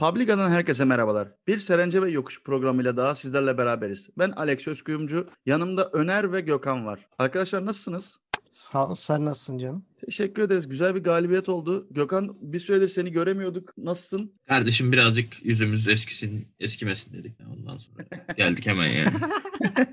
Publica'dan herkese merhabalar. Bir Serence ve Yokuş programıyla daha sizlerle beraberiz. Ben Alex Özkuyumcu, yanımda Öner ve Gökhan var. Arkadaşlar nasılsınız? Sağ ol. Sen nasılsın canım? Teşekkür ederiz. Güzel bir galibiyet oldu. Gökhan bir süredir seni göremiyorduk. Nasılsın? Kardeşim birazcık yüzümüz eskisin, eskimesin dedik. Ondan sonra geldik hemen yani.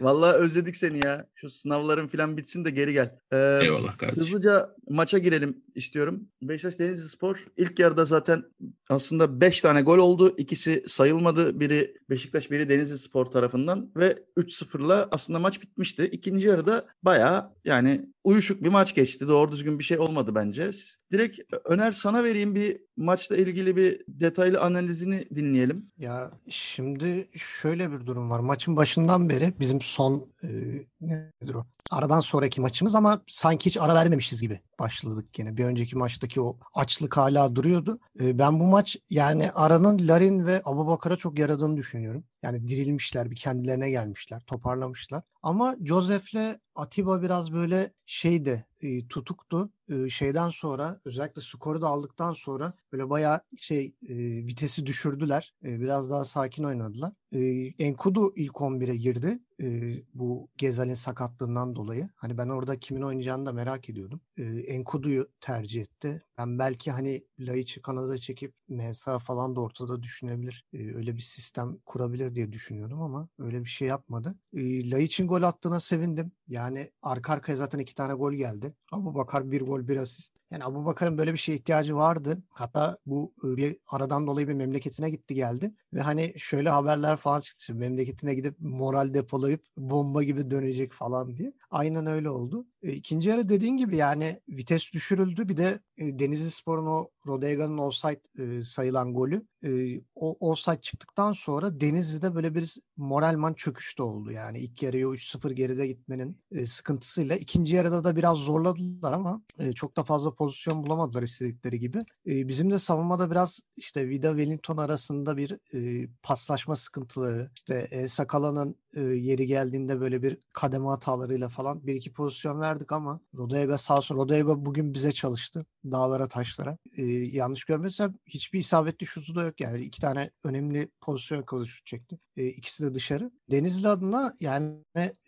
Vallahi özledik seni ya. Şu sınavların falan bitsin de geri gel. Ee, Eyvallah kardeşim. Hızlıca maça girelim istiyorum. Beşiktaş Denizli Spor ilk yarıda zaten aslında 5 tane gol oldu. İkisi sayılmadı. Biri Beşiktaş, biri Denizli Spor tarafından ve 3-0'la aslında maç bitmişti. İkinci yarıda bayağı yani uyuşuk bir maç geçti. Doğru düzgün bir şey olmadı bence. Direkt Öner sana vereyim bir maçla ilgili bir detaylı analizini dinleyelim. Ya şimdi şöyle bir durum var. Maçın başından beri bizim son e, nedir o? Aradan sonraki maçımız ama sanki hiç ara vermemişiz gibi başladık yine. Bir önceki maçtaki o açlık hala duruyordu. E, ben bu maç yani aranın Larin ve Abubakar'a çok yaradığını düşünüyorum. Yani dirilmişler, bir kendilerine gelmişler, toparlamışlar. Ama Joseph'le Atiba biraz böyle şeydi, e, tutuktu. E, şeyden sonra özellikle skoru da aldıktan sonra böyle bayağı şey e, vitesi düşürdüler. E, biraz daha sakin oynadılar. E, Enkudu ilk 11'e girdi. E, bu Gezal'in sakatlığından dolayı. Hani ben orada kimin oynayacağını da merak ediyordum. E, Enkudu'yu tercih etti. Ben belki hani Laiç'i Kanada çekip MSA falan da ortada düşünebilir. E, öyle bir sistem kurabilir diye düşünüyordum ama öyle bir şey yapmadı. E, Laiç'in gol attığına sevindim. Yani arka arkaya zaten iki tane gol geldi. Abu Bakar bir gol bir asist. Yani Abu Bakar'ın böyle bir şeye ihtiyacı vardı. Hatta bu bir aradan dolayı bir memleketine gitti geldi. Ve hani şöyle haberler falan çıktı. Memleketine gidip moral depolayıp bomba gibi dönecek falan diye. Aynen öyle oldu. E, ikinci yarı dediğin gibi yani vites düşürüldü. Bir de e, Denizli Spor'un o Rodega'nın offside e, sayılan golü e, o offside çıktıktan sonra Denizli'de böyle bir moralman çöküş de oldu. Yani ilk yarıya 3-0 geride gitmenin e, sıkıntısıyla. ikinci yarıda da biraz zorladılar ama e, çok da fazla pozisyon bulamadılar istedikleri gibi. E, bizim de savunmada biraz işte Vida Wellington arasında bir e, paslaşma sıkıntıları. İşte e, Sakala'nın e, yeri geldiğinde böyle bir kademe hatalarıyla falan bir iki pozisyon verdik ama Rodega sağ olsun. Rodega bugün bize çalıştı. Dağlara taşlara. E, yanlış görmezsem hiçbir isabetli şutu da yok yani. iki tane önemli pozisyon şut çekti. E, ikisi de dışarı. Denizli adına yani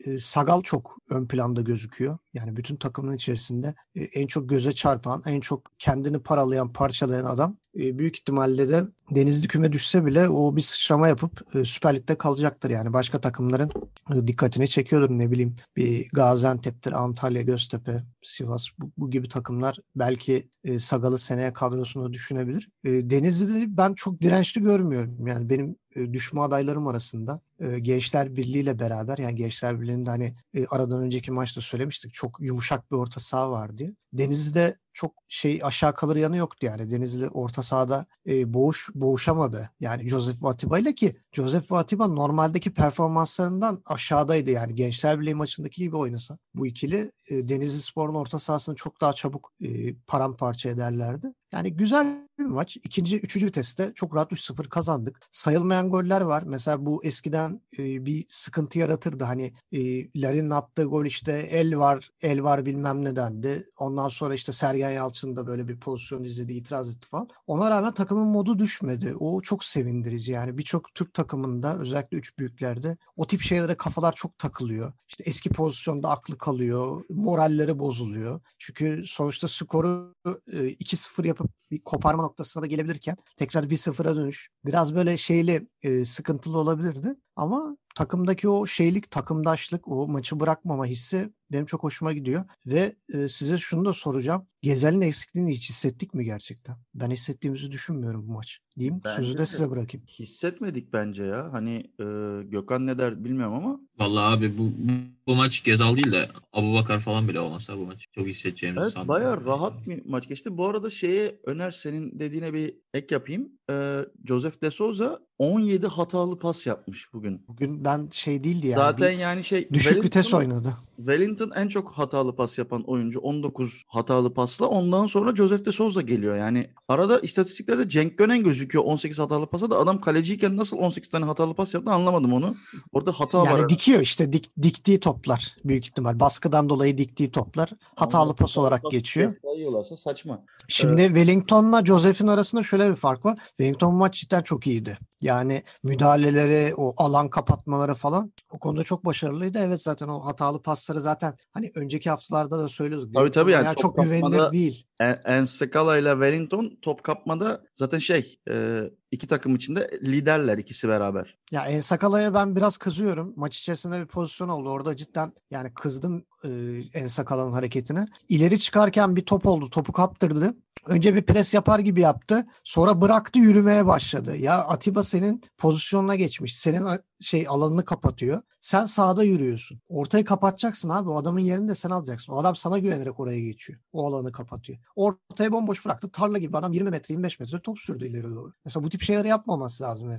e, Sagal çok ön planda gözüküyor. Yani bütün takımın içerisinde e, en çok göze çarpan, en çok kendini paralayan, parçalayan adam. E, büyük ihtimalle de Denizli küme düşse bile o bir sıçrama yapıp e, Süper Lig'de kalacaktır. Yani başka takımların e, dikkatini çekiyordur ne bileyim. Bir Gaziantep'tir, Antalya, Göztepe, Sivas bu, bu gibi takımlar belki e, Sagal'ı seneye kadrosunda düşünebilir. E, Denizli'de ben çok dirençli görmüyorum. Yani benim e, düşme adaylarım arasında e, Gençler Birliği ile beraber yani Gençler Birliği'nde hani e, aradan önceki maçta söylemiştik çok yumuşak bir orta saha var diye. Denizli'de çok şey aşağı kalır yanı yoktu yani. Denizli orta sahada e, boğuş boğuşamadı. Yani Joseph Vatiba ile ki Joseph Vatiba normaldeki performanslarından aşağıdaydı yani. Gençler Birliği maçındaki gibi oynasa bu ikili e, Denizli Spor'un orta sahasını çok daha çabuk e, paramparça ederlerdi. Yani güzel bir maç. İkinci, üçüncü viteste çok rahat 3-0 kazandık. Sayılmayan goller var. Mesela bu eskiden e, bir sıkıntı yaratırdı. Hani e, Larin'in attığı gol işte el var, el var bilmem ne dendi. Ondan sonra işte Sergen Yalçın da böyle bir pozisyon izledi, itiraz etti falan. Ona rağmen takımın modu düşmedi. O çok sevindirici. Yani birçok Türk takımında özellikle üç büyüklerde o tip şeylere kafalar çok takılıyor. İşte eski pozisyonda aklı kalıyor, moralleri bozuluyor. Çünkü sonuçta skoru e, 2-0 yapıp bir koparma noktasına da gelebilirken tekrar 1-0'a dönüş biraz böyle şeyli e, sıkıntılı olabilirdi. Ama takımdaki o şeylik, takımdaşlık, o maçı bırakmama hissi benim çok hoşuma gidiyor. Ve e, size şunu da soracağım. Gezel'in eksikliğini hiç hissettik mi gerçekten? Ben hissettiğimizi düşünmüyorum bu maç. Diyeyim. Bence Sözü de de. size bırakayım. Hissetmedik bence ya. Hani e, Gökhan ne der bilmiyorum ama Vallahi abi bu, bu, bu maç Gezal değil de Abu Bakar falan bile olmasa bu maç çok hissedeceğimizi Evet sanmıyorum. bayağı rahat bir maç geçti. Bu arada şeye Öner senin dediğine bir ek yapayım. Ee, Joseph De Souza 17 hatalı pas yapmış bugün. Bugün ben şey değildi yani. Zaten bir yani şey düşük vites Wellington- oynadı. Wellington en çok hatalı pas yapan oyuncu 19 hatalı pasla. Ondan sonra Joseph De Souza geliyor. Yani arada istatistiklerde Cenk Gönen gözüküyor 18 hatalı pasa da adam kaleciyken nasıl 18 tane hatalı pas yaptı anlamadım onu. Orada hata var. Yani dikiyor işte dik, diktiği toplar büyük ihtimal. Baskıdan dolayı diktiği toplar hatalı Ama pas olarak pas geçiyor. sayıyorlarsa saçma. Şimdi Wellington'la Joseph'in arasında şöyle bir fark var. Wellington maç cidden çok iyiydi. Yani müdahaleleri, o alan kapatmaları falan o konuda çok başarılıydı. Evet zaten o hatalı pasları zaten hani önceki haftalarda da söylüyorduk. Tabii tabii yani yani çok güvenilir değil. En- Ensekala ile Wellington top kapmada zaten şey e, iki takım içinde liderler ikisi beraber. Ya Ensakala'ya ben biraz kızıyorum. Maç içerisinde bir pozisyon oldu. Orada cidden yani kızdım e, Ensakala'nın hareketine. İleri çıkarken bir top oldu. Topu kaptırdı. Önce bir pres yapar gibi yaptı. Sonra bıraktı yürümeye başladı. Ya Atiba senin pozisyonuna geçmiş. Senin şey alanını kapatıyor. Sen sağda yürüyorsun. Ortayı kapatacaksın abi. O adamın yerini de sen alacaksın. O adam sana güvenerek oraya geçiyor. O alanı kapatıyor. Ortayı bomboş bıraktı. Tarla gibi adam 20 metre 25 metre top sürdü ileri doğru. Mesela bu tip şeyleri yapmaması lazım. Ve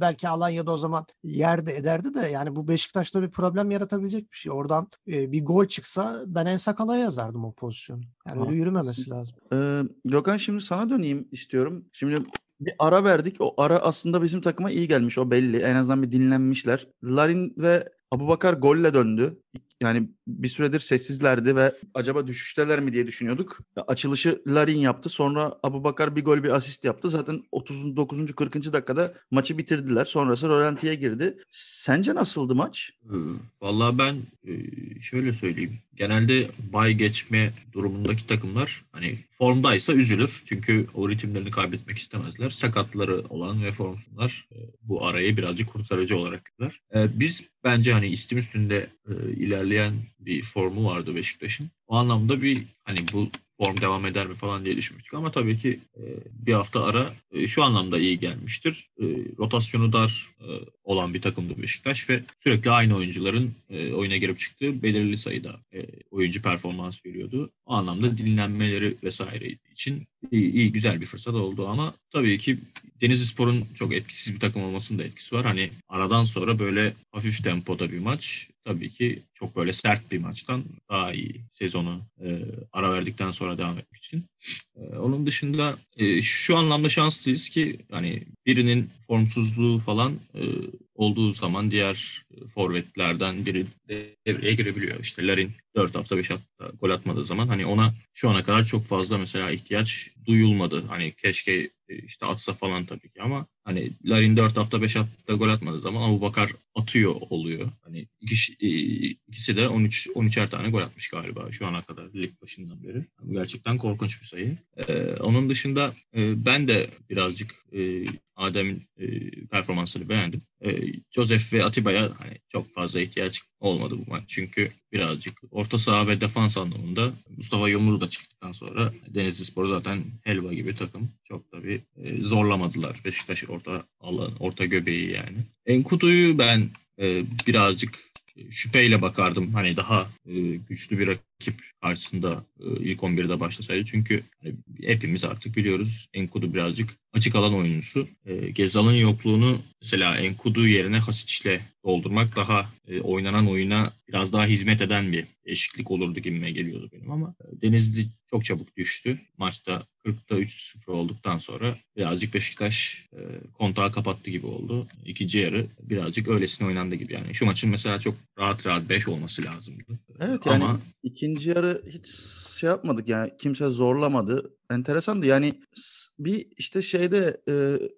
belki Alanya'da o zaman yerde ederdi de yani bu Beşiktaş'ta bir problem yaratabilecek bir şey. Oradan e, bir gol çıksa ben Ensakala'ya yazardım o pozisyonu. Yani öyle yürümemesi lazım. Ee, Gökhan şimdi sana döneyim istiyorum. Şimdi bir ara verdik. O ara aslında bizim takıma iyi gelmiş. O belli. En azından bir dinlenmişler. Larin ve Abubakar golle döndü. Yani bir süredir sessizlerdi ve acaba düşüşteler mi diye düşünüyorduk. Açılışı Larin yaptı. Sonra Abubakar bir gol bir asist yaptı. Zaten 39. 40. dakikada maçı bitirdiler. Sonrası rölantiye girdi. Sence nasıldı maç? Ee, Vallahi ben e, şöyle söyleyeyim. Genelde bay geçme durumundaki takımlar hani formdaysa üzülür. Çünkü o ritimlerini kaybetmek istemezler. Sakatları olan ve formsuzlar e, bu arayı birazcık kurtarıcı olarak görürler. E, Biz bence hani istim üstünde ilerleyen bir formu vardı Beşiktaş'ın. O anlamda bir hani bu form devam eder mi falan diye düşünmüştük. Ama tabii ki e, bir hafta ara e, şu anlamda iyi gelmiştir. E, rotasyonu dar olan bir takımdı Beşiktaş ve sürekli aynı oyuncuların oyuna girip çıktığı belirli sayıda oyuncu performans veriyordu. O anlamda dinlenmeleri vesaire için iyi, iyi güzel bir fırsat oldu ama tabii ki Denizli Spor'un çok etkisiz bir takım olmasının da etkisi var. Hani aradan sonra böyle hafif tempoda bir maç tabii ki çok böyle sert bir maçtan daha iyi sezonu e, ara verdikten sonra devam etmek için. E, onun dışında e, şu anlamda şanslıyız ki hani birinin formsuzluğu falan e, olduğu zaman diğer e, forvetlerden biri devreye girebiliyor. İşte Larin 4 hafta 5 hafta gol atmadığı zaman hani ona şu ana kadar çok fazla mesela ihtiyaç duyulmadı. Hani keşke e, işte atsa falan tabii ki ama hani Larin 4 hafta 5 hafta gol atmadığı zaman Abubakar atıyor oluyor. Hani ikisi, e, ikisi de 13 13'er tane gol atmış galiba şu ana kadar lig başından beri. Bu gerçekten korkunç bir sayı. Ee, onun dışında e, ben de birazcık e, Adem'in e, performansını beğendim. E, Joseph ve Atiba'ya hani çok fazla ihtiyaç olmadı bu maç. Çünkü birazcık orta saha ve defans anlamında Mustafa Yumru da çıktıktan sonra Denizli Spor zaten helva gibi takım. Çok da bir e, zorlamadılar Beşiktaş orta alan, orta göbeği yani. Enkudu'yu ben e, birazcık şüpheyle bakardım. Hani daha e, güçlü bir rakip karşısında e, ilk 11'de başlasaydı. Çünkü hani hepimiz artık biliyoruz Enkudu birazcık açık alan oyuncusu. E, Gezal'ın yokluğunu mesela Enkudu yerine Hasic'le doldurmak daha e, oynanan oyuna biraz daha hizmet eden bir eşiklik olurdu gibime geliyordu benim ama Denizli çok çabuk düştü. Maçta 40'ta 3-0 olduktan sonra birazcık Beşiktaş e, kontağı kapattı gibi oldu. İkinci yarı birazcık öylesine oynandı gibi yani. Şu maçın mesela çok rahat rahat 5 olması lazımdı. Evet yani Ama ikinci yarı hiç şey yapmadık yani kimse zorlamadı. Enteresandı yani s- bir işte şeyde e,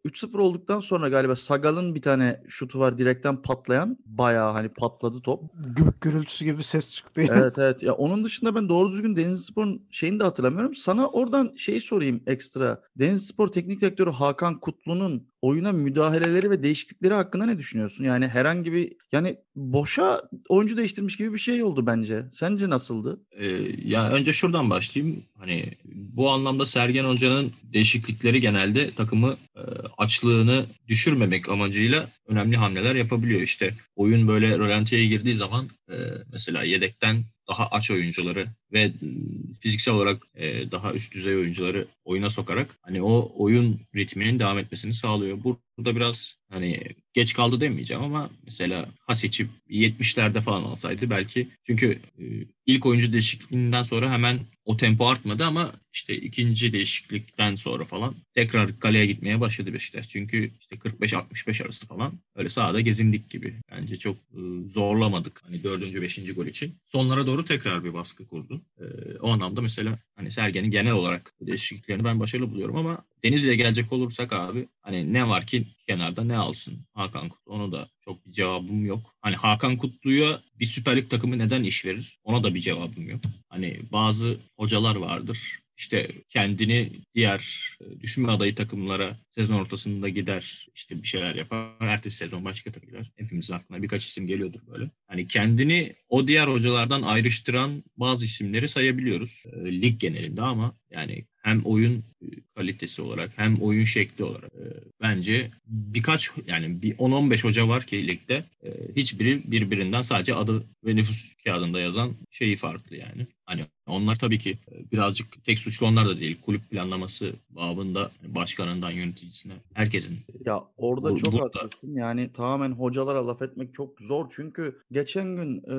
3-0 olduktan sonra galiba Sagal'ın bir tane şutu var direkten patlayan bayağı hani patladı top. Gök gürültüsü gibi ses çıktı. Evet evet ya onun dışında ben doğru düzgün Denizlispor'un şeyini de hatırlamıyorum. Sana oradan şeyi sorayım ekstra. Denizlispor Teknik Direktörü Hakan Kutlu'nun oyuna müdahaleleri ve değişiklikleri hakkında ne düşünüyorsun? Yani herhangi bir yani boşa oyuncu değiştirmiş gibi bir şey oldu bence. Sence nasıldı? e, ya önce şuradan başlayayım. Hani bu anlamda Sergen Hoca'nın değişiklikleri genelde takımı açlığını düşürmemek amacıyla önemli hamleler yapabiliyor. İşte oyun böyle rölantiye girdiği zaman e, mesela yedekten daha aç oyuncuları ve fiziksel olarak e, daha üst düzey oyuncuları oyuna sokarak hani o oyun ritminin devam etmesini sağlıyor. Burada biraz hani geç kaldı demeyeceğim ama mesela Hasic'i 70'lerde falan alsaydı belki çünkü e, ilk oyuncu değişikliğinden sonra hemen o tempo artmadı ama işte ikinci değişiklikten sonra falan tekrar kaleye gitmeye başladı Beşiktaş. Çünkü işte 45-65 arası falan öyle sahada gezindik gibi. Bence çok e, zorlamadık hani dördüncü, beşinci gol için. Sonlara doğru tekrar bir baskı kurdu. E, o anlamda mesela hani Sergen'in genel olarak değişikliklerini ben başarılı buluyorum ama Denizli'ye gelecek olursak abi hani ne var ki kenarda ne alsın Hakan Kutlu onu da çok bir cevabım yok. Hani Hakan Kutlu'ya bir Süper Lig takımı neden iş verir? Ona da bir cevabım yok. Hani bazı hocalar vardır işte kendini diğer e, düşünme adayı takımlara sezon ortasında gider işte bir şeyler yapar. Ertesi sezon başka takım gider. Hepimizin aklına birkaç isim geliyordur böyle. Hani kendini o diğer hocalardan ayrıştıran bazı isimleri sayabiliyoruz. E, lig genelinde ama yani hem oyun e, kalitesi olarak hem oyun şekli olarak e, bence birkaç yani bir 10-15 hoca var ki ligde e, hiçbiri birbirinden sadece adı ve nüfus kağıdında yazan şeyi farklı yani. Hani onlar tabii ki e, birazcık tek suçlu onlar da değil. Kulüp planlaması babında başkanından yöneticisine herkesin. Ya orada Bu- çok burada. haklısın. Yani tamamen hocalara laf etmek çok zor. Çünkü geçen gün e,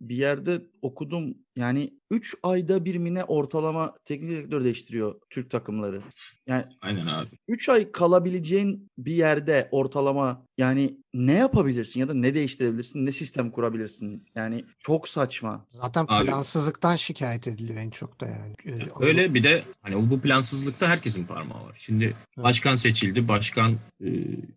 bir yerde okudum. Yani 3 ayda bir mi ne ortalama teknik direktör değiştiriyor Türk takımları. Yani Aynen abi. 3 ay kalabileceğin bir yerde ortalama yani ne yapabilirsin ya da ne değiştirebilirsin, ne sistem kurabilirsin? Yani çok saçma. Zaten Abi- plansızlıktan şikayet ediliyor en çok da yani. Ee, Öyle bir de hani bu plansızlıkta herkesin parmağı var. Şimdi başkan seçildi. Başkan e,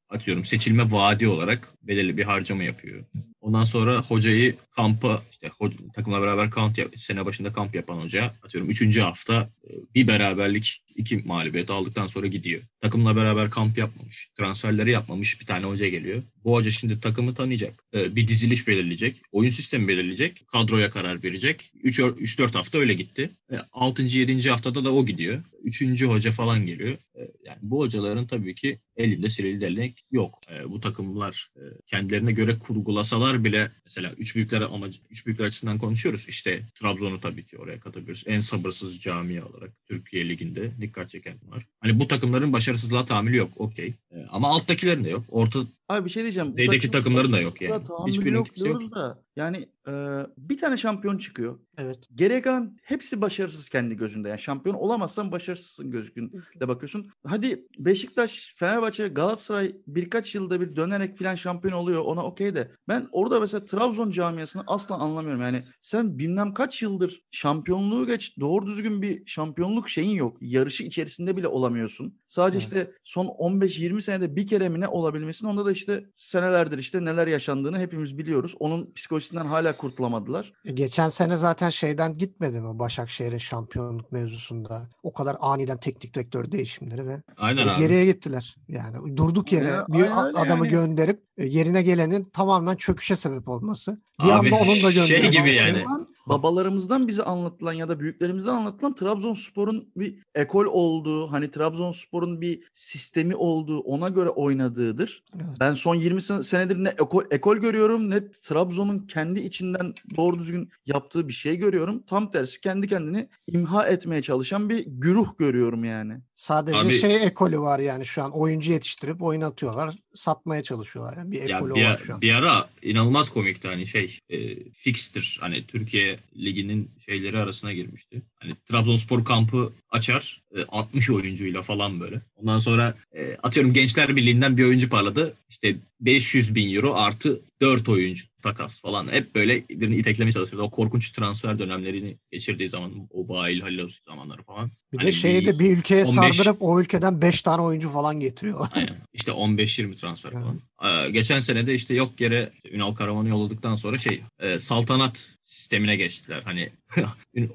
atıyorum seçilme vaadi olarak belirli bir harcama yapıyor. Ondan sonra hocayı kampa işte takımla beraber kamp yap, sene başında kamp yapan hoca atıyorum 3. hafta e, bir beraberlik iki mağlubiyet aldıktan sonra gidiyor. Takımla beraber kamp yapmamış. Transferleri yapmamış bir tane hoca geliyor. Bu hoca şimdi takımı tanıyacak. E, bir diziliş belirleyecek. Oyun sistemi belirleyecek. Kadroya karar verecek. 3-4 hafta öyle gitti. E, 6. 7. haftada da o gidiyor. 3. hoca falan geliyor. E, yani bu hocaların tabii ki elinde sirili değnek yok. E, bu takımlar e, kendilerine göre kurgulasalar bile mesela üç büyükler amacı üç büyükler açısından konuşuyoruz. İşte Trabzon'u tabii ki oraya katabiliriz. En sabırsız camia olarak Türkiye liginde dikkat çeken var. Hani bu takımların başarısızlığa tahammülü yok. Okey. E, ama alttakilerin de yok. Orta Abi bir şey diyeceğim. Bu Neydeki takımların da yok yani. Hiçbirinin yok kimse yok. da yani e, bir tane şampiyon çıkıyor. Evet. Geriye kalan hepsi başarısız kendi gözünde. Yani şampiyon olamazsan başarısızsın gözünde bakıyorsun. Hadi Beşiktaş, Fenerbahçe, Galatasaray birkaç yılda bir dönerek filan şampiyon oluyor. Ona okey de. Ben orada mesela Trabzon camiasını asla anlamıyorum. Yani sen bilmem kaç yıldır şampiyonluğu geç doğru düzgün bir şampiyonluk şeyin yok. Yarışı içerisinde bile olamıyorsun. Sadece Evet. işte son 15-20 senede bir kere mi ne olabilmesin. Onda da işte senelerdir işte neler yaşandığını hepimiz biliyoruz. Onun psikolojisinden hala kurtulamadılar. E, Geçen sene zaten şeyden gitmedi mi Başakşehir'in şampiyonluk mevzusunda? O kadar aniden teknik direktör değişimleri ve aynen e, abi. geriye gittiler. Yani durduk yere Ya, bir aynen adamı yani. gönderip e, yerine gelenin tamamen çöküşe sebep olması. Bir Abi, anda onun da şey gönderilmesi. gibi yani. Aslında Babalarımızdan bize anlatılan ya da büyüklerimizden anlatılan Trabzonspor'un bir ekol olduğu, hani Trabzonspor'un bir sistemi olduğu, ona göre oynadığıdır. Evet. Ben son 20 sen- senedir ne ekol, ekol görüyorum ne Trabzon'un kendi içinden doğru düzgün yaptığı bir şey görüyorum. Tam tersi kendi kendini imha etmeye çalışan bir güruh görüyorum yani. Sadece Abi- şey ekolü var yani şu an oyuncu yetiştirip oynatıyorlar, satmaya çalışıyorlar. Yani bir Ya ekolü bir, var şu an. bir ara inanılmaz komikti hani şey e, fixtir hani Türkiye liginin şeyleri arasına girmişti. Hani Trabzonspor kampı açar e, 60 oyuncuyla falan böyle. Ondan sonra e, atıyorum Gençler Birliği'nden bir oyuncu parladı. İşte 500 bin euro artı 4 oyuncu takas falan. Hep böyle birini iteklemeye çalışıyordu. O korkunç transfer dönemlerini geçirdiği zaman o Bail Halil zamanları falan. Bir de Hani de bir ülkeye 15 sardırıp o ülkeden 5 tane oyuncu falan getiriyorlar. Aynen. İşte 15-20 transfer falan. Ee, geçen sene de işte yok yere Ünal Karaman'ı yolladıktan sonra şey e, saltanat sistemine geçtiler. Hani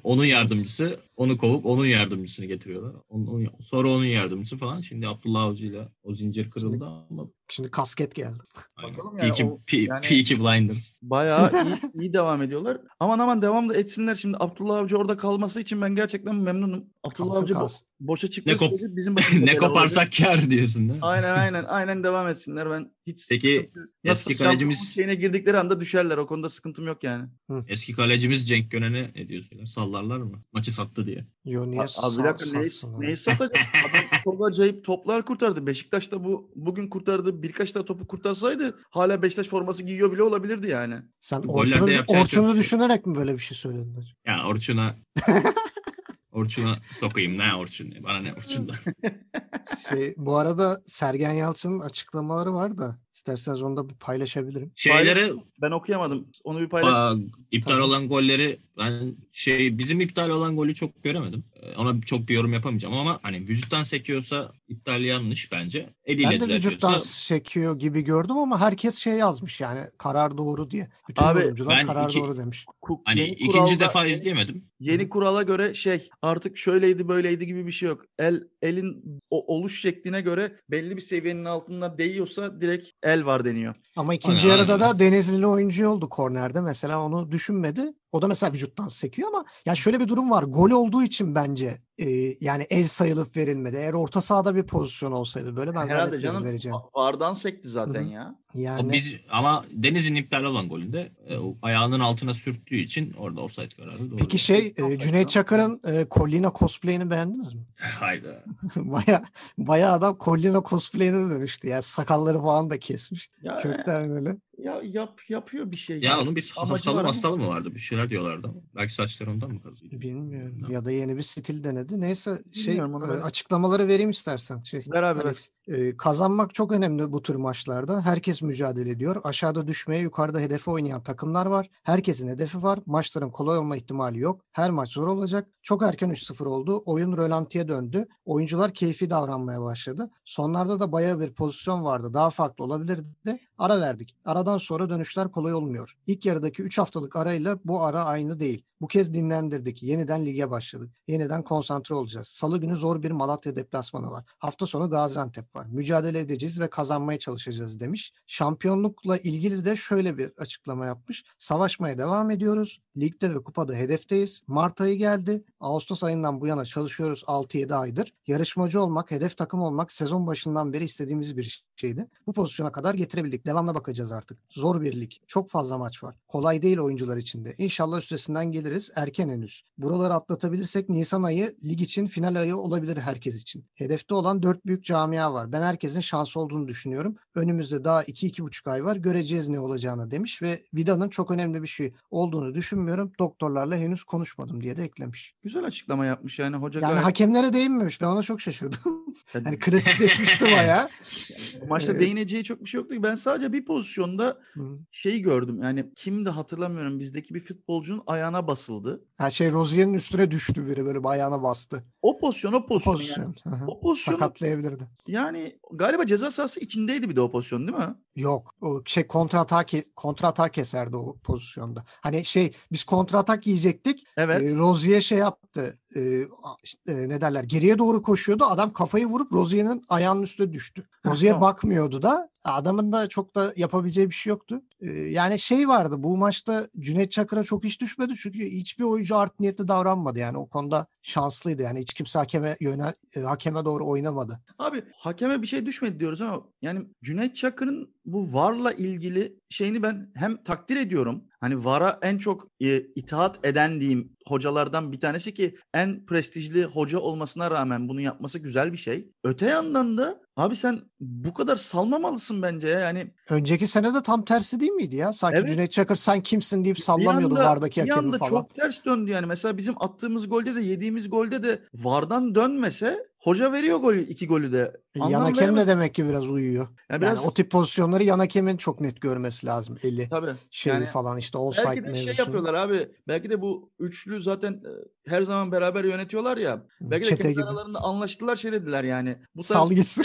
onun yardımcısı onu kovup onun yardımcısını getiriyorlar. Onun, sonra onun yardımcısı falan. Şimdi Abdullah Avcı ile o zincir kırıldı ama Şimdi kasket geldi. aynen. Bakalım yani Peaky, o- Pe- yani- Peaky Blinders. Bayağı iyi, iyi devam ediyorlar. Aman aman devam da etsinler. Şimdi Abdullah Avcı orada kalması için ben gerçekten memnunum. Abdullah Kalsın Avcı bo- kalsın. boşa çıktığı Ne kop- bizim ne koparsak kar diyorsun değil mi? Aynen aynen aynen devam etsinler. Ben hiç Peki, sıkıntı- eski kalecimiz- şeyine girdikleri anda düşerler. O konuda sıkıntım yok yani. Eski kalecimiz Cenk Gönen'e ne diyorsun? Sallarlar mı? Maçı sattı diye. Yo niye A- Abi bir sa- dakika neyi, neyi satacak? Adam çok acayip toplar kurtardı. Beşiktaş da bu bugün kurtardı. Birkaç daha topu kurtarsaydı hala Beşiktaş forması giyiyor bile olabilirdi yani. Sen Orçun'u, Orçun'u şey. düşünerek mi böyle bir şey söyledin? acaba? Ya Orçun'a Orçun'a sokayım ne Orçun. Bana ne Orçun'da. Şey, bu arada Sergen Yalçın'ın açıklamaları var da isterseniz onu da bir paylaşabilirim. Şeylere Ben okuyamadım. Onu bir paylaş. Aa, iptal Tamam. olan golleri ben şey bizim iptal olan golü çok göremedim. Ee, ona çok bir yorum yapamayacağım ama hani vücuttan sekiyorsa iptal yanlış bence. Eliyle Ben de vücuttan düzeltiyorsa çekiyor gibi gördüm ama herkes şey yazmış yani karar doğru diye. Bütün Abi, yorumcular ben karar iki- doğru demiş. Ku- hani yeni ikinci kuralda- defa izleyemedim. Yeni kurala göre şey artık şöyleydi böyleydi gibi bir şey yok. El elin o, oluş şekline göre belli bir seviyenin altında değiyorsa direkt el var deniyor. Ama ikinci Aynen, yarıda aynen. da Denizlili oyuncu oldu kornerde. Mesela onu düşünmedi. O da mesela vücuttan sekiyor ama ya şöyle bir durum var. Gol olduğu için bence e, yani el sayılıp verilmedi. Eğer orta sahada bir pozisyon olsaydı böyle ben Herhalde zannetmiyorum canım vereceğim. va- vardan sekti zaten Hı hı. ya. O Yani biz ama Deniz'in iptal olan golünde e, o ayağının altına sürttüğü için orada offside kararı doğru. peki şey e, Cüneyt? Çakır'ın e, Collina cosplay'ini beğendiniz mi? Hayda. baya baya adam Collina cosplay'ine dönüştü. Yani sakalları falan da kesmiş. Ya, Kökten böyle. Ya yap yapıyor bir şey. Ya onun bir hastalığı hastalığı mı vardı? Bir şeyler diyorlardı ama. Belki saçları ondan mı kazıydı? Bilmiyorum. Ya da yeni bir stil denedi. Neyse şey Bilmiyorum onu e, açıklamaları vereyim istersen. Şey, Ver abi. Alex. Kazanmak çok önemli bu tür maçlarda. Herkes mücadele ediyor. Aşağıda düşmeye, yukarıda hedefe oynayan takımlar var. Herkesin hedefi var. Maçların kolay olma ihtimali yok. Her maç zor olacak. Çok erken 3-0 oldu. Oyun rölantiye döndü. Oyuncular keyfi davranmaya başladı. Sonlarda da bayağı bir pozisyon vardı. Daha farklı olabilirdi. Ara verdik. Aradan sonra dönüşler kolay olmuyor. İlk yarıdaki 3 haftalık arayla bu ara aynı değil. Bu kez dinlendirdik. Yeniden lige başladık. Yeniden konsantre olacağız. Salı günü zor bir Malatya deplasmanı var. Hafta sonu Gaziantep var. Mücadele edeceğiz ve kazanmaya çalışacağız demiş. Şampiyonlukla ilgili de şöyle bir açıklama yapmış. Savaşmaya devam ediyoruz. Ligde ve kupada hedefteyiz. Mart ayı geldi. Ağustos ayından bu yana çalışıyoruz 6-7 aydır. Yarışmacı olmak, hedef takım olmak sezon başından beri istediğimiz bir şeydi. Bu pozisyona kadar getirebildik. Devamla bakacağız artık. Zor bir lig. Çok fazla maç var. Kolay değil oyuncular için de. İnşallah üstesinden geliriz. Erken henüz. Buraları atlatabilirsek Nisan ayı lig için final ayı olabilir herkes için. Hedefte olan dört büyük camia var. Ben herkesin şansı olduğunu düşünüyorum. Önümüzde daha 2-2,5 ay var. Göreceğiz ne olacağını demiş ve Vida'nın çok önemli bir şey olduğunu düşünmüyorum. Doktorlarla henüz konuşmadım diye de eklemiş. Güzel açıklama yapmış yani hoca Yani gayet- hakemlere değinmemiş. Ben ona çok şaşırdım. Hani klasikleşmişti bayağı. bu maçta değineceği çok bir şey yoktu. Ben sadece bir pozisyonda Hı. şeyi gördüm. Yani kimdi hatırlamıyorum. Bizdeki bir futbolcunun ayağına basıldı. Ha şey Rozier'in üstüne düştü biri böyle ayağına bastı. O pozisyon o pozisyon, pozisyon. yani. Hı hı. O pozisyon Sakatlayabilirdi. yani galiba ceza sahası içindeydi bir de o pozisyon değil mi? Yok. O şey kontratak kontratak keserdi o pozisyonda. Hani şey biz kontratak yiyecektik. Evet. E, Rozier şey yaptı. E, e, ne derler? Geriye doğru koşuyordu. Adam kafayı vurup Rozier'in ayağının üstüne düştü. Rozier bakmıyordu da. Adamın da çok da yapabileceği bir şey yoktu. E, yani şey vardı. Bu maçta Cüneyt Çakır'a çok iş düşmedi. Çünkü hiçbir oyuncu art niyetli davranmadı. Yani o konuda şanslıydı. Yani hiç kimse hakeme yönel, e, hakeme doğru oynamadı. Abi hakeme bir şey düşmedi diyoruz ama yani Cüneyt Çakır'ın bu VAR'la ilgili şeyini ben hem takdir ediyorum. Hani VAR'a en çok e, itaat eden diyeyim hocalardan bir tanesi ki en prestijli hoca olmasına rağmen bunu yapması güzel bir şey. Öte yandan da abi sen bu kadar salmamalısın bence ya. Yani Önceki sene de tam tersi değil miydi ya? Sanki Evet. Cüneyt Çakır sen kimsin deyip bir sallamıyordu anda- vardaki bir hakemi anda falan. çok ters döndü yani. Mesela bizim attığımız golde de yediğimiz golde de VAR'dan dönmese hoca veriyor golü iki golü de. Yan Anlam hakem de demek ki biraz uyuyor. Yani Yani biraz o tip pozisyonları yan hakemin çok net görmesi lazım. Eli tabii. şey Yani falan işte offside Belki de şey mevzusunu. yapıyorlar abi. Belki de bu üçlü zaten e, her zaman beraber yönetiyorlar ya. Belki de kendi aralarında anlaştılar şey dediler yani. Bu tarz, Sal gitsin.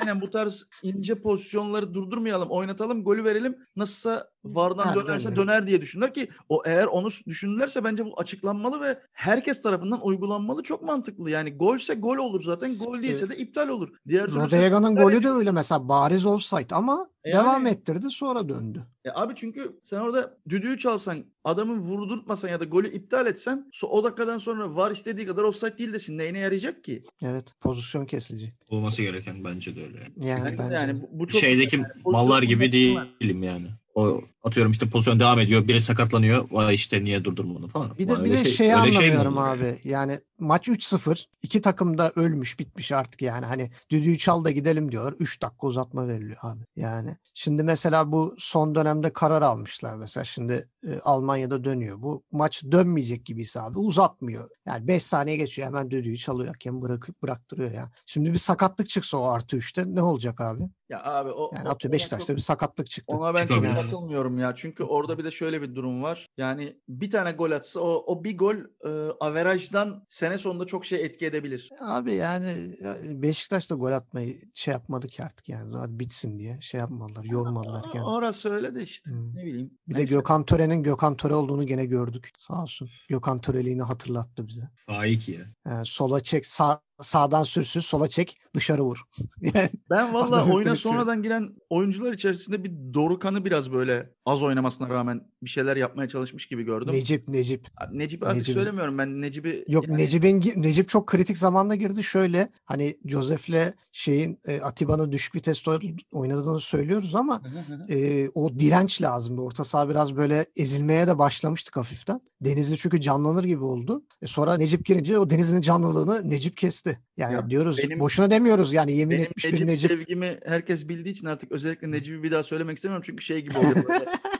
aynen bu tarz ince pozisyonları durdurmayalım, oynatalım, golü verelim. Nasılsa vardan Ha, dönerse döner. döner diye düşündüler ki o eğer onu düşünürlerse bence bu açıklanmalı ve herkes tarafından uygulanmalı. Çok mantıklı. Yani golse gol olur zaten. Gol değilse de iptal olur. Diğer Rodega'nın golü de öyle mesela bariz offside ama E devam yani- ettirdi sonra döndü. E abi çünkü sen orada düdüğü çalsan, adamı vurdurtmasan ya da golü iptal etsen so- o dakikadan sonra var istediği kadar offside değil desin. Neyine yarayacak ki? Evet pozisyon kesilecek. Olması gereken bence de. Yani. Yani Bence yani bu, çok Şeydeki yani mallar gibi değilim yani. O atıyorum işte pozisyon devam ediyor. Biri sakatlanıyor. Vay işte niye durdurmadın falan. Bir de bir de şey- şeyi şey anlamıyorum olur abi. yani? Yani maç 3-0. iki takım da ölmüş bitmiş artık yani. Hani düdüğü çal da gidelim diyorlar. 3 dakika uzatma veriliyor abi. Yani şimdi mesela bu son dönemde karar almışlar mesela. Şimdi e, Almanya'da dönüyor. Bu maç dönmeyecek gibiyse abi uzatmıyor. Yani 5 saniye geçiyor hemen düdüğü çalıyor. Hakem bırakıp bıraktırıyor ya. Şimdi bir sakatlık çıksa o artı 3'te ne olacak abi? Ya abi o Yani o- atıyor Beşiktaş'ta çok- bir sakatlık çıktı. Ona ben Çıkabilir. katılmıyorum ya. Çünkü orada bir de şöyle bir durum var. Yani bir tane gol atsa o, o bir gol e, averajdan sene sonunda çok şey etki edebilir. Abi yani ya Beşiktaş da gol atmayı şey yapmadı ki artık yani. Hadi bitsin diye şey yapmadılar, yormadılar yani. Orası öyle de işte. Hmm. Ne bileyim. Bir de Neyse. Gökhan Töre'nin Gökhan Töre olduğunu gene gördük. Sağ olsun. Gökhan Töreliğini hatırlattı bize. Faik ya. Yani sola çek, sağ, sağdan sürsün, sola çek, dışarı vur. yani Ben valla oyuna sonradan giren oyuncular içerisinde bir Dorukan'ı biraz böyle az oynamasına rağmen bir şeyler yapmaya çalışmış gibi gördüm. Necip, Necip. Necip artık Necip'i- söylemiyorum ben Necip'i. Yok yani- Necip'in Necip çok kritik zamanda girdi. Şöyle hani Josef'le şeyin e, Atiba'nın düşük viteste oy- oynadığını söylüyoruz ama e, o direnç lazımdı. Orta saha biraz böyle ezilmeye de başlamıştık hafiften. Denizli çünkü canlanır gibi oldu. E, sonra Necip girince o Denizli'nin canlılığını Necip kesti. Yani Ya diyoruz benim- boşuna demiyoruz yani yemin Benim etmiş Necip, bir Necip. sevgimi herkes bildiği için artık özellikle Necip'i bir daha söylemek istemiyorum çünkü şey gibi oluyor.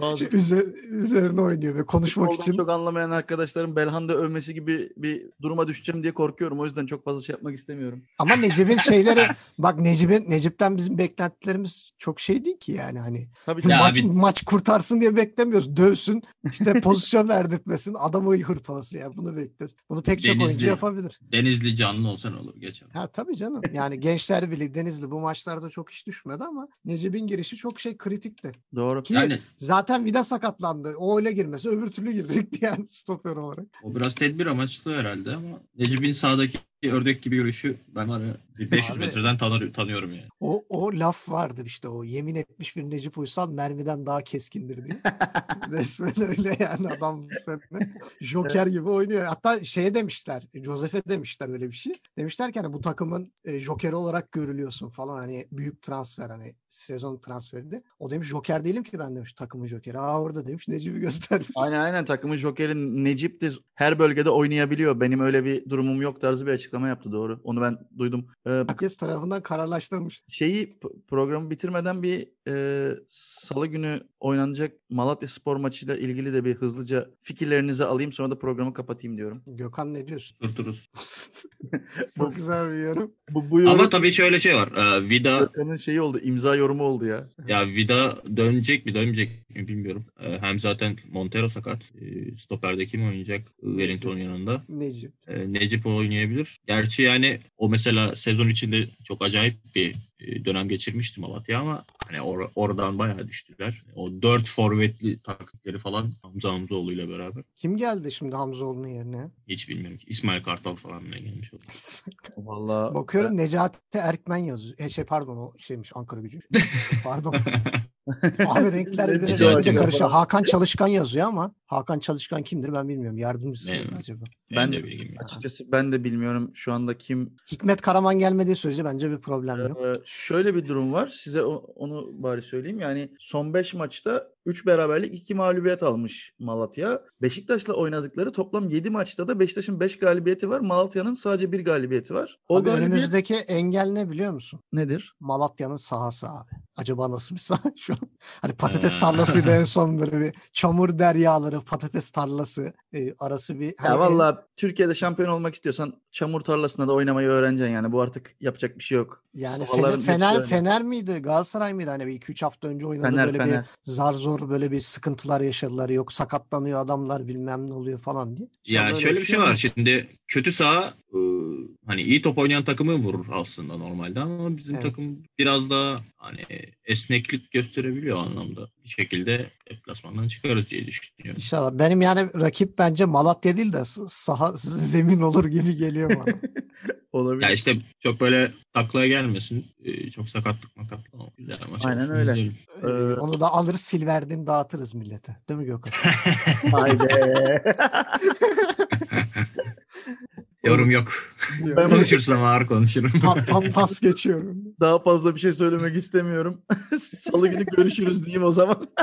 Bazı Üze- üzerine oynuyor ve konuşmak futboldan için. çok anlamayan arkadaşlarım Belhanda övmesi gibi bir duruma düşeceğim diye korkuyorum. O yüzden çok fazla şey yapmak istemiyorum. Ama Necip'in şeyleri bak Necip'in Necip'ten bizim beklentilerimiz çok şey değil ki yani hani Tabii ki. Ya maç abi- maç kurtarsın diye beklemiyoruz. Dövsün, işte pozisyon verdirtmesin, adamı hırpalasın ya bunu bekliyoruz. Bunu pek çok oyuncu Denizli. yapabilir. Denizli canlı olsa ne olur geçer. Ha tabii canım. Yani Gençler Birliği Denizli bu maçlarda çok iş düşmedi ama Necip'in girişi çok şey kritikti. Doğru. Ki Yani zaten Vida sakatlandı. O öyle girmesi öbür türlü girecekti yani stoper olarak. o biraz tedbir amaçlı herhalde ama Necip'in sağdaki ördek gibi yürüyüşü ben var ya bir 500 Abi- metreden tanır, tanıyorum yani. O, o laf vardır işte o yemin etmiş bir Necip Uysal mermiden daha keskindir diye. Resmen öyle yani adam bu sene Joker gibi oynuyor. Hatta şeye demişler, Josef'e demişler öyle bir şey. Demişler ki hani bu takımın e, Joker'i olarak görülüyorsun falan hani büyük transfer hani sezon transferinde. O demiş Joker değilim ki ben demiş takımın Joker'i. Aa orada demiş Necip'i göstermiş. Aynen aynen takımın jokeri Necip'tir. Her bölgede oynayabiliyor. Benim öyle bir durumum yok tarzı bir açıklama yaptı doğru. Onu ben duydum. Ee, Herkes tarafından kararlaştırılmış. şeyi programı bitirmeden bir e, salı günü oynanacak Malatya Spor maçıyla ilgili de bir hızlıca fikirlerinizi alayım sonra da programı kapatayım diyorum. Gökhan ne diyorsun? Kurturuz. Çok güzel bir yorum. Bu, bu yorum Ama tabii şöyle şey var. Ee, Vida Gökhan'ın şeyi oldu. imza yorumu oldu ya. ya Vida dönecek mi dönmeyecek mi bilmiyorum. Ee, hem zaten Montero sakat. Ee, Stoperde kim oynayacak? Wellington yanında. Necip. Ee, Necip oynayabilir. Gerçi yani o mesela sezon içinde çok acayip bir dönem geçirmişti Malatya ama hani or- oradan bayağı düştüler. O dört forvetli taktikleri falan Hamza Hamzoğlu ile beraber. Kim geldi şimdi Hamzoğlu'nun yerine? Hiç bilmiyorum ki. İsmail Kartal falan ne gelmiş oldu. Vallahi Bakıyorum Necati Erkmen yazıyor. E, şey pardon o şeymiş Ankara gücü. pardon. Abi renkler birbirine karışıyor. Hakan Çalışkan yazıyor ama Hakan Çalışkan kimdir ben bilmiyorum. Yardımcısı mıydı acaba? Ben Ben- de bilgim yok. açıkçası ben de bilmiyorum şu anda kim Hikmet Karaman gelmediği sürece bence bir problem yok. Ee, şöyle bir durum var. Size onu bari söyleyeyim. Yani son 5 maçta 3 beraberlik 2 mağlubiyet almış Malatya. Beşiktaş'la oynadıkları toplam 7 maçta da Beşiktaş'ın 5 galibiyeti var. Malatya'nın sadece 1 galibiyeti var. O Abi galibiyet önümüzdeki engel ne biliyor musun? nedir? Malatya'nın sahası abi. Acaba nasıl bir saha şu an? Hani patates tarlasıydı en son böyle bir çamur deryaları, patates tarlası e, arası bir. Ya hani en- vallahi Türkiye'de şampiyon olmak istiyorsan çamur tarlasında da oynamayı öğreneceksin yani. Bu artık yapacak bir şey yok. Yani Fener, Fener. Fener miydi? Galatasaray mıydı? Hani bir 2-3 hafta önce oynadı Fener böyle Fener. bir zar zor böyle bir sıkıntılar yaşadılar. Yok sakatlanıyor adamlar bilmem ne oluyor falan diye. Şu Ya öyle şöyle bir şey var. Şimdi kötü saha e, hani iyi top oynayan takımı vurur aslında normalde ama bizim Evet. takım biraz daha hani esneklik gösterebiliyor anlamda. Bir şekilde deplasmandan çıkarız diye düşünüyorum. İnşallah. Benim yani rakip bence Malatya değil de saha zemin olur gibi geliyor bana. Olabilir. Ya işte çok böyle taklaya gelmesin. E, çok sakatlık makatlık olmaz. Güzel maç Aynen öyle. Ee, Ee, Onu da alırız Silver'den dağıtırız millete. Değil mi Gökhan? Haydi. Yorum yok. Ben- Konuşursam ağır konuşurum. Pa- pa- pas geçiyorum. Daha fazla bir şey söylemek istemiyorum. Salı günü görüşürüz diyeyim o zaman.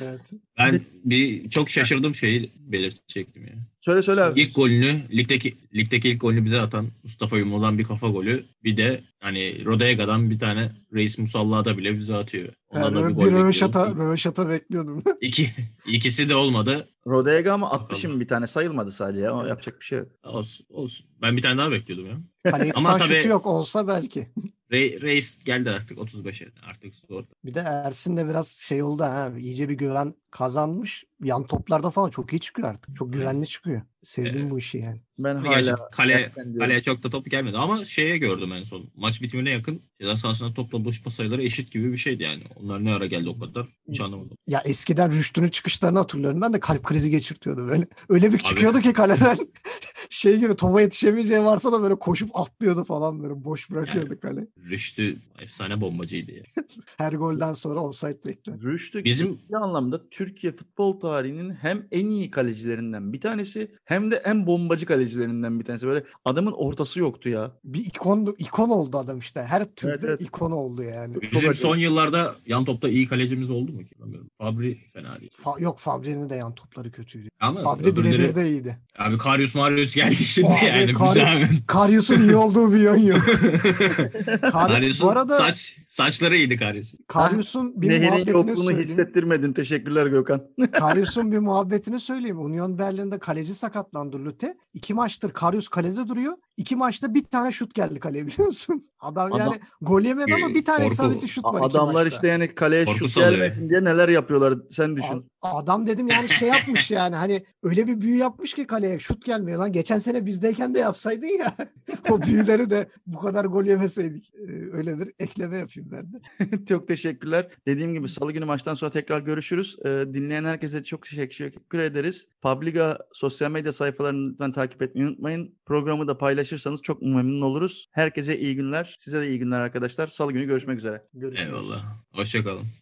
Evet. Ben bir çok şaşırdığım şeyi belirtecektim ya. Söyle söyle abi. İlk golünü ligdeki ligdeki ilk golünü bize atan Mustafa Yumru'dan bir kafa golü. Bir de hani Rodega'dan bir tane Reis Musallah'da bile bize atıyor. Ondan Yani da bir bir, röveşata, bekliyordum. röveşata bekliyordum. İki, ikisi de olmadı. Rodega ama attı Bakalım. şimdi bir tane sayılmadı sadece ya. O Evet. yapacak bir şey yok. Olsun, olsun. Ben bir tane daha bekliyordum ya. Kaleyi Ama tabii- şutu yok olsa belki. Re- Reis geldi artık 35'e. Artık zor. Bir de Ersin de biraz şey oldu ha. iyice bir güven kazanmış. Yan toplarda falan çok iyi çıkıyor artık. Çok güvenli çıkıyor. Sevdim Evet. bu işi yani. Ben Gerçi hala erken diyorum. kaleye çok da top gelmedi ama şeye gördüm en son. Maç bitimine yakın ceza sahasında topla buluşma sayıları eşit gibi bir şeydi yani. Onlar ne ara geldi o kadar hiç anlamadım. Ya eskiden Rüştü'nün çıkışlarını hatırlıyorum. Ben de kalp krizi geçirtiyordu böyle. Öyle bir çıkıyordu ki kaleden. şey gibi topa yetişemeyeceği varsa da böyle koşup atlıyordu falan böyle. Boş bırakıyordu kale. Rüştü efsane bombacıydı ya. Her golden sonra offside bekler. Rüştü Bizim- ciddi anlamda Türkiye futbol tarihinin hem en iyi kalecilerinden bir tanesi hem de en bombacı kalecilerinden bir tanesi. Böyle adamın ortası yoktu ya. Bir ikon, ikon oldu adam işte. Her türde evet. ikon oldu yani. Bizim son yıllarda yan topta iyi kalecimiz oldu mu ki? Bilmiyorum. Fabri fena değil. Fa- yok Fabri'nin de yan topları kötüydü. Ama Fabri öbürleri- birebir de iyiydi. Abi Karius Marius geldi şimdi Abi, yani. Hemen. Karyus'un iyi olduğu bir yön yok. Kar- Karius'un bu arada saç, saçları iyiydi Karius'un. Karyus'un bir Nehir'in muhabbetini yokluğunu söyleyeyim. hissettirmedin. Teşekkürler Gökhan. Karyus'un bir muhabbetini söyleyeyim. Union Berlin'de kaleci sakatlandı Lute. İki maçtır Karyus kalede duruyor. İki maçta bir tane şut geldi kaleye biliyor musun? Adam, Adam- yani gol yemedi ama bir tane Korku- isabetli şut var iki Adamlar maçta. işte yani kaleye Korku şut gelmesin diye neler yapıyorlar sen düşün. A- Adam dedim yani şey yapmış yani hani öyle bir büyü yapmış ki kaleye şut gelmiyor lan. Geçen sene bizdeyken de yapsaydın ya. o büyüleri de bu kadar gol yemeseydik. Ee, öyledir. Ekleme yapayım ben de. çok teşekkürler. Dediğim gibi salı günü maçtan sonra tekrar görüşürüz. Ee, dinleyen herkese çok teşekkür ederiz. Publiga sosyal medya sayfalarını lütfen takip etmeyi unutmayın. Programı da paylaşırsanız çok memnun oluruz. Herkese iyi günler. Size de iyi günler arkadaşlar. Salı günü görüşmek üzere. Görüşürüz. Eyvallah. Hoşçakalın.